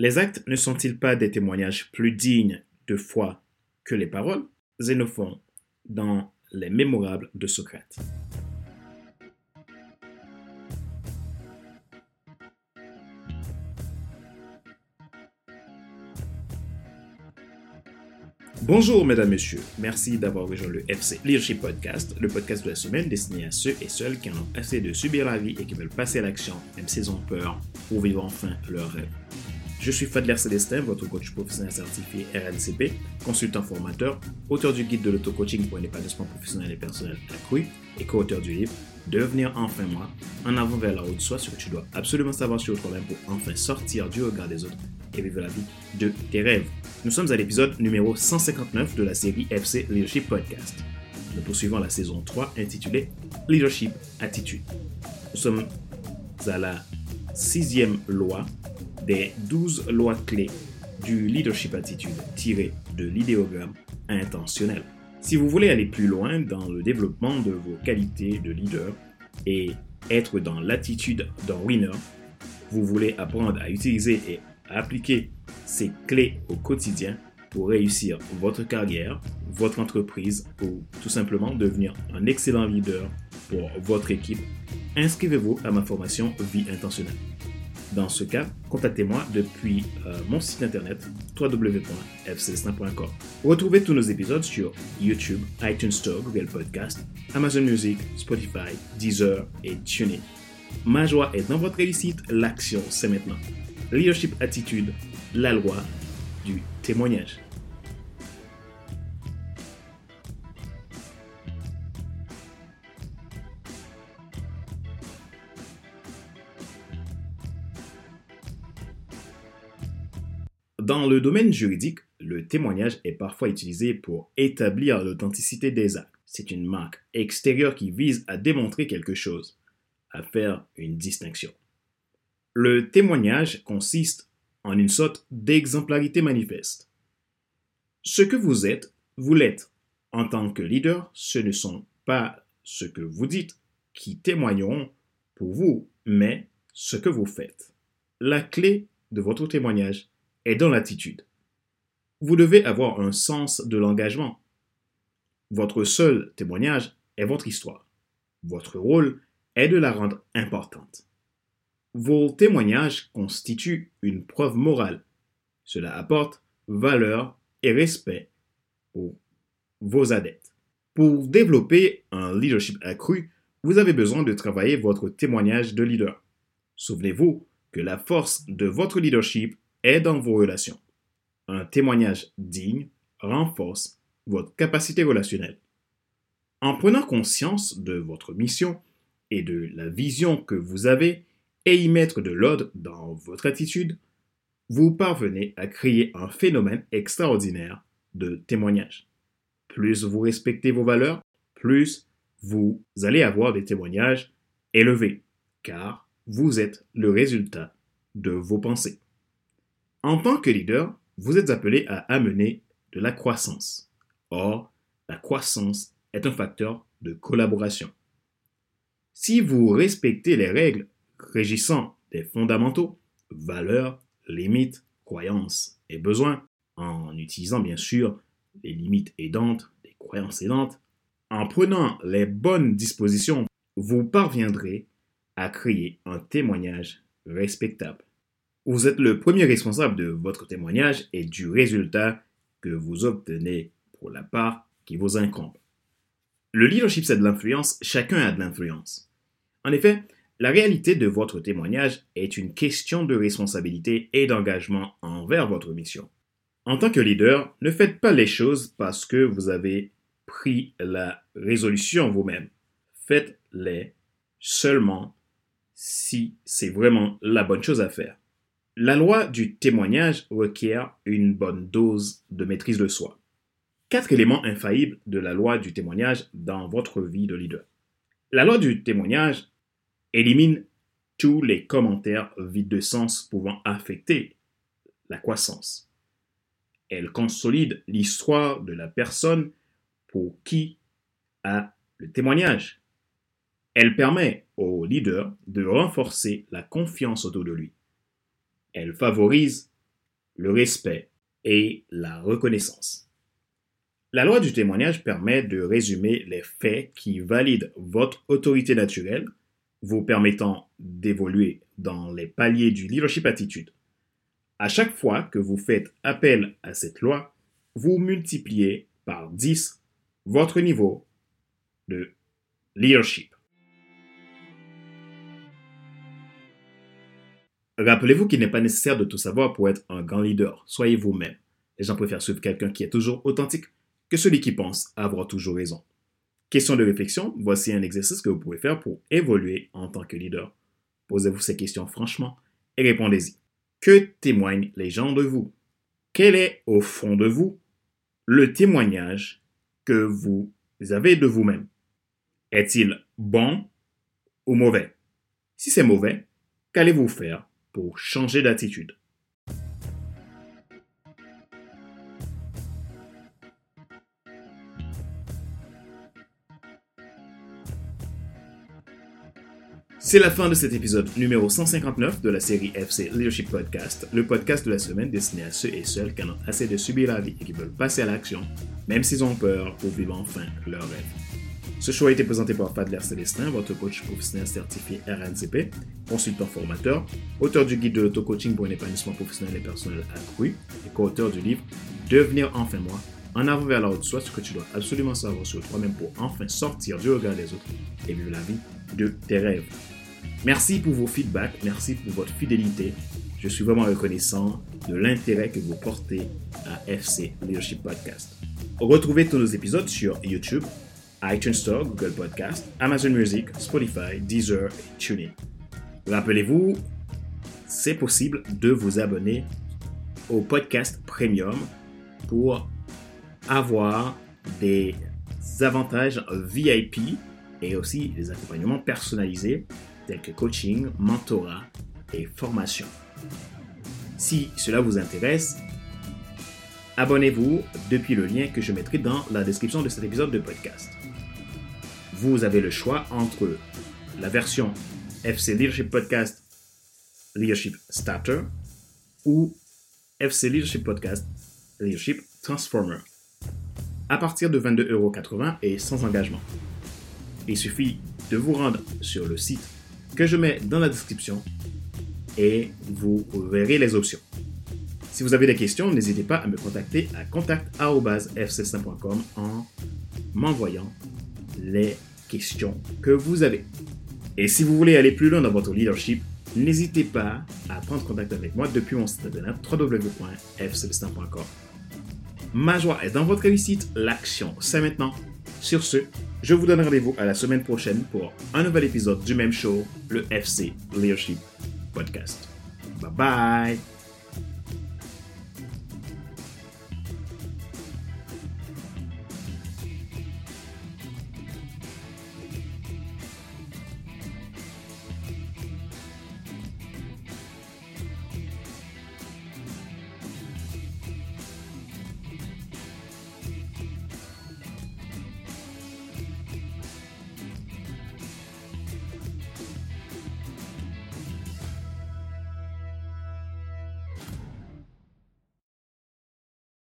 Les actes ne sont-ils pas des témoignages plus dignes de foi que les paroles Xénophon dans Les Mémorables de Socrate? Bonjour mesdames, messieurs. Merci d'avoir rejoint le FC Leadership Podcast, le podcast de la semaine destiné à ceux et celles qui en ont assez de subir la vie et qui veulent passer à l'action, même s'ils ont peur, pour vivre enfin leur rêve. Je suis Fadler Célestin, votre coach professionnel certifié RNCP, consultant formateur, auteur du guide de l'auto-coaching pour un épanouissement professionnel et personnel accru et co-auteur du livre Devenir enfin moi, en avant vers la haute soi, ce que tu dois absolument savoir sur toi-même pour enfin sortir du regard des autres et vivre la vie de tes rêves. Nous sommes à l'épisode numéro 159 de la série FC Leadership Podcast. Nous poursuivons la saison 3 intitulée Leadership Attitude. Nous sommes à la sixième loi des 12 lois clés du leadership attitude tirées de l'idéogramme intentionnel. Si vous voulez aller plus loin dans le développement de vos qualités de leader et être dans l'attitude d'un winner, vous voulez apprendre à utiliser et appliquer ces clés au quotidien pour réussir votre carrière, votre entreprise ou tout simplement devenir un excellent leader pour votre équipe, inscrivez-vous à ma formation Vie intentionnelle. Dans ce cas, contactez-moi depuis euh, mon site internet www.fcelestin.com. Retrouvez tous nos épisodes sur YouTube, iTunes Store, Google Podcast, Amazon Music, Spotify, Deezer et TuneIn. Ma joie est dans votre réussite, l'action c'est maintenant. Leadership Attitude, la loi du témoignage. Dans le domaine juridique, le témoignage est parfois utilisé pour établir l'authenticité des actes. C'est une marque extérieure qui vise à démontrer quelque chose, à faire une distinction. Le témoignage consiste en une sorte d'exemplarité manifeste. Ce que vous êtes, vous l'êtes. En tant que leader, ce ne sont pas ce que vous dites qui témoigneront pour vous, mais ce que vous faites. La clé de votre témoignage est dans l'attitude. Vous devez avoir un sens de l'engagement. Votre seul témoignage est votre histoire. Votre rôle est de la rendre importante. Vos témoignages constituent une preuve morale. Cela apporte valeur et respect pour vos adeptes. Pour développer un leadership accru, vous avez besoin de travailler votre témoignage de leader. Souvenez-vous que la force de votre leadership dans vos relations. Un témoignage digne renforce votre capacité relationnelle. En prenant conscience de votre mission et de la vision que vous avez et y mettre de l'ordre dans votre attitude, vous parvenez à créer un phénomène extraordinaire de témoignage. Plus vous respectez vos valeurs, plus vous allez avoir des témoignages élevés, car vous êtes le résultat de vos pensées. En tant que leader, vous êtes appelé à amener de la croissance. Or, la croissance est un facteur de collaboration. Si vous respectez les règles régissant des fondamentaux, valeurs, limites, croyances et besoins, en utilisant bien sûr les limites aidantes, les croyances aidantes, en prenant les bonnes dispositions, vous parviendrez à créer un témoignage respectable. Vous êtes le premier responsable de votre témoignage et du résultat que vous obtenez pour la part qui vous incombe. Le leadership, c'est de l'influence, chacun a de l'influence. En effet, la réalité de votre témoignage est une question de responsabilité et d'engagement envers votre mission. En tant que leader, ne faites pas les choses parce que vous avez pris la résolution vous-même. Faites-les seulement si c'est vraiment la bonne chose à faire. La loi du témoignage requiert une bonne dose de maîtrise de soi. Quatre éléments infaillibles de la loi du témoignage dans votre vie de leader. La loi du témoignage élimine tous les commentaires vides de sens pouvant affecter la croissance. Elle consolide l'histoire de la personne pour qui a le témoignage. Elle permet au leader de renforcer la confiance autour de lui. Elle favorise le respect et la reconnaissance. La loi du témoignage permet de résumer les faits qui valident votre autorité naturelle, vous permettant d'évoluer dans les paliers du leadership attitude. À chaque fois que vous faites appel à cette loi, vous multipliez par 10 votre niveau de leadership. Rappelez-vous qu'il n'est pas nécessaire de tout savoir pour être un grand leader. Soyez vous-même. Les gens préfèrent suivre quelqu'un qui est toujours authentique que celui qui pense avoir toujours raison. Question de réflexion, voici un exercice que vous pouvez faire pour évoluer en tant que leader. Posez-vous ces questions franchement et répondez-y. Que témoignent les gens de vous? Quel est au fond de vous le témoignage que vous avez de vous-même? Est-il bon ou mauvais? Si c'est mauvais, qu'allez-vous faire pour changer d'attitude. C'est la fin de cet épisode numéro 159 de la série FC Leadership Podcast, le podcast de la semaine destiné à ceux et celles qui en ont assez de subir la vie et qui veulent passer à l'action, même s'ils ont peur, pour vivre enfin leur rêve. Ce choix a été présenté par Fadler Célestin, votre coach professionnel certifié RNCP, consultant formateur, auteur du guide de l'auto-coaching pour un épanouissement professionnel et personnel accru et co-auteur du livre Devenir enfin moi, en avant vers la haute soit ce que tu dois absolument savoir sur toi-même pour enfin sortir du regard des autres et vivre la vie de tes rêves. Merci pour vos feedbacks, merci pour votre fidélité. Je suis vraiment reconnaissant de l'intérêt que vous portez à FC Leadership Podcast. Retrouvez tous nos épisodes sur YouTube, iTunes Store, Google Podcast, Amazon Music, Spotify, Deezer et TuneIn. Rappelez-vous, c'est possible de vous abonner au podcast Premium pour avoir des avantages VIP et aussi des accompagnements personnalisés tels que coaching, mentorat et formation. Si cela vous intéresse, abonnez-vous depuis le lien que je mettrai dans la description de cet épisode de podcast vous avez le choix entre la version FC Leadership Podcast Leadership Starter ou FC Leadership Podcast Leadership Transformer à partir de 22,80€ et sans engagement. Il suffit de vous rendre sur le site que je mets dans la description et vous verrez les options. Si vous avez des questions, n'hésitez pas à me contacter à contact.fc5.com en m'envoyant les questions que vous avez. Et si vous voulez aller plus loin dans votre leadership, n'hésitez pas à prendre contact avec moi depuis mon site internet www.fcelestin.com. Ma joie est dans votre réussite, l'action c'est maintenant. Sur ce, je vous donne rendez-vous à la semaine prochaine pour un nouvel épisode du même show, le FC Leadership Podcast. Bye bye